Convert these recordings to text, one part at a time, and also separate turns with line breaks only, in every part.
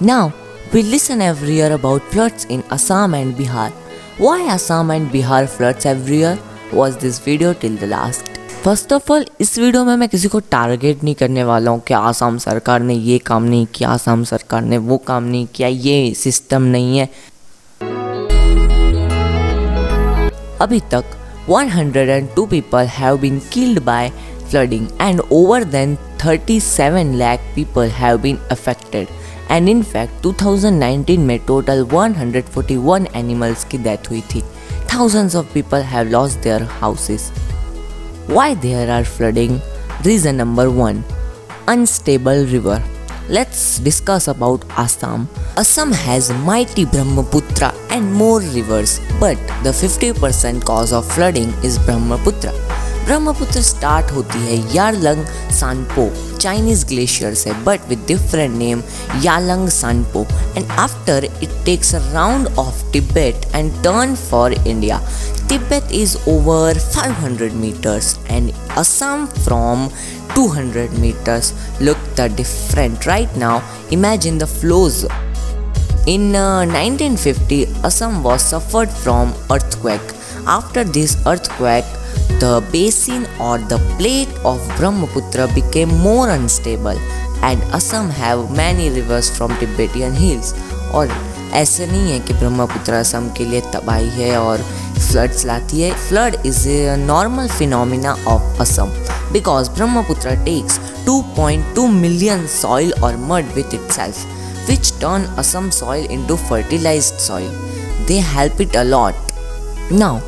Now, we listen every year about floods in Assam and Bihar. Why Assam and Bihar floods every year? Watch this video till the last. First of all इस video में मैं किसी को target नहीं करने वाला हूँ कि आसाम सरकार ने ये काम नहीं किया आसाम सरकार ने वो काम नहीं किया ये सिस्टम नहीं है अभी तक 102 people have been killed by flooding and over than 37 lakh people have been affected and in fact 2019 में total 141 animals की death हुई थी thousands of people have lost their houses why there are flooding reason number 1 unstable river let's discuss about Assam. Assam has mighty Brahmaputra and more rivers, but the 50% cause of flooding is Brahmaputra. Brahmaputra start होती है Yarlung Tsangpo. Chinese glacier से but with different name Yarlung Tsangpo. And after it takes a round of Tibet and turn for India Tibet is over 500 metres and Assam from 200 metres look the different right now imagine the flows In uh, 1950, Assam was suffered from earthquake. After this earthquake, the basin or the plate of Brahmaputra became more unstable and Assam have many rivers from Tibetan hills और ऐसे नहीं है कि ब्रह्मपुत्र असम के लिए तबाही है और फ्लड्स लाती है flood is a normal phenomena of Assam because Brahmaputra takes 2.2 million soil or mud with itself, which turn Assam soil into fertilized soil. They help it a lot. Now,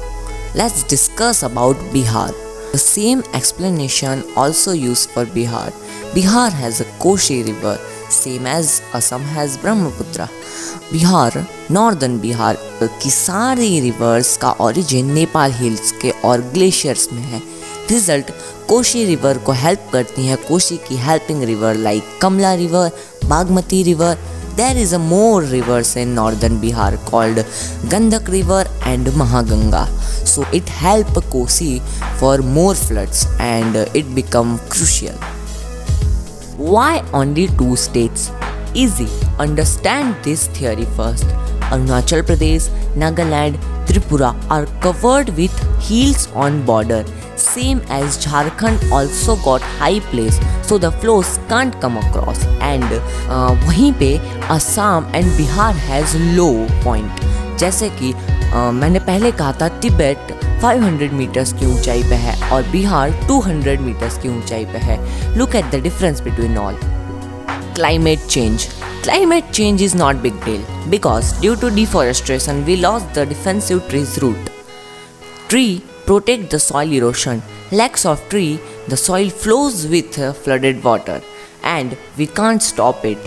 Let's discuss about Bihar. The same explanation also used for Bihar. Bihar has a Koshi river, same as Assam has Brahmaputra. Bihar northern Bihar की सारी reverse का origin Nepal hills के और glaciers में है result Koshi river को help करती हैं कोशी की helping river like Kamla river Bagmati river there is a more rivers in northern Bihar called Gandak River and Mahaganga. So it helped Kosi for more floods and it become crucial. Why only two states? Easy. Understand this theory first. Arunachal Pradesh, Nagaland, Tripura are covered with hills on border same as Jharkhand also got high place so the flows can't come across and uh, वहीं पे Assam and Bihar has low point जैसे कि uh, मैंने पहले कहा था Tibet 500 metres की ऊंचाई पे है और बिहार 200 मीटर्स की ऊंचाई पे है look at the difference between all climate change climate change is not big deal because due to deforestation we lost the defensive trees root tree protect the soil erosion. Lacks of tree, the soil flows with flooded water and we can't stop it.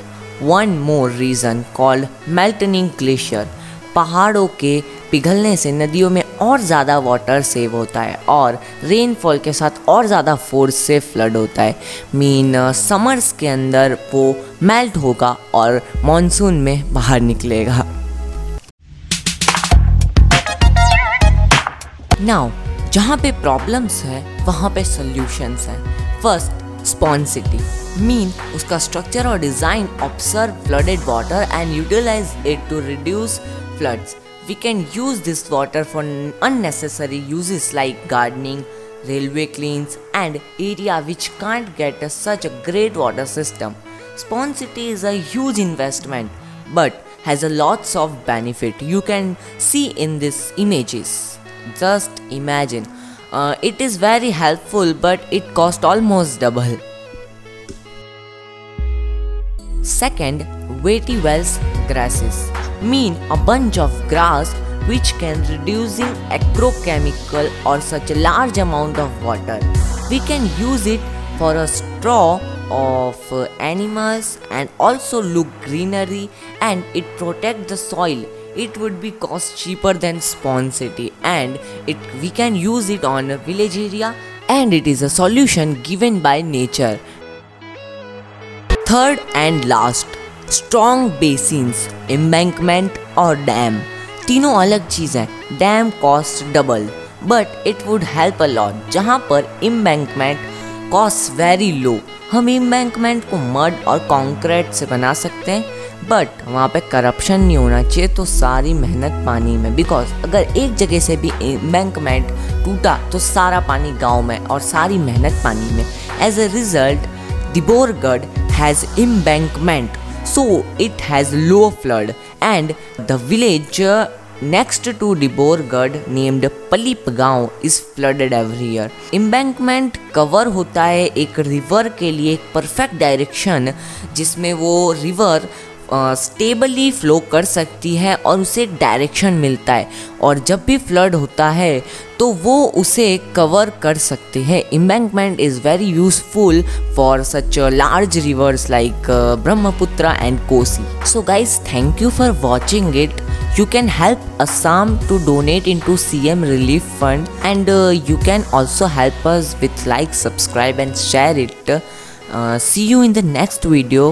One more reason called melting glacier. पहाड़ों के पिघलने से नदियों में और ज़्यादा water save होता है और रेनफॉल के साथ और ज़्यादा फोर्स से फ्लड होता है। मीन समर्स के अंदर वो मेल्ट होगा और मानसून में बाहर निकलेगा। नाउ जहाँ पे प्रॉब्लम्स है, वहाँ पे सोल्यूशंस हैं। फ़र्स्ट स्पॉन्सिटी मीन उसका स्ट्रक्चर और design observe flooded water and utilise it to reduce floods we can use this water for unnecessary uses like gardening, railway cleans, and area which can't get a, such a great water system. Spawn City is a huge investment, but has a lots of benefit you can see in these images. Just imagine. Uh, it is very helpful, but it cost almost double. Second, weighty wells grasses mean a bunch of grass which can reducing agrochemical or such a large amount of water. We can use it for a straw of uh, animals and also look greenery and it protect the soil it would be cost cheaper than Spawn City and it we can use it on a village area and it is a solution given by nature. Third and last, strong basins, embankment और dam तीनों अलग चीज़ है। Dam cost double but it would help a lot जहाँ पर embankment cost very low हम embankment को mud और कॉन्क्रीट से बना सकते हैं बट वहाँ पे करप्शन नहीं होना चाहिए तो सारी मेहनत पानी में। बिकॉज़ अगर एक जगह से भी एम्बैंकमेंट टूटा तो सारा पानी गाँव में और सारी मेहनत पानी में। As a result Dibrugarh has embankment. So it has low flood and the village uh, next to Diborgarh named Palipgaon is flooded every year. Embankment cover होता है एक रिवर के लिए एक परफेक्ट डायरेक्शन जिसमें वो रिवर स्टेबली फ्लो कर सकती है और उसे डायरेक्शन मिलता है और जब भी फ्लड होता है तो वो उसे कवर कर सकते हैं embankment is very useful for such large rivers like Brahmaputra and Kosi so guys thank you for watching it you can help assam to donate into cm relief fund and uh, you can also help us with like subscribe and share it uh, see you in the next video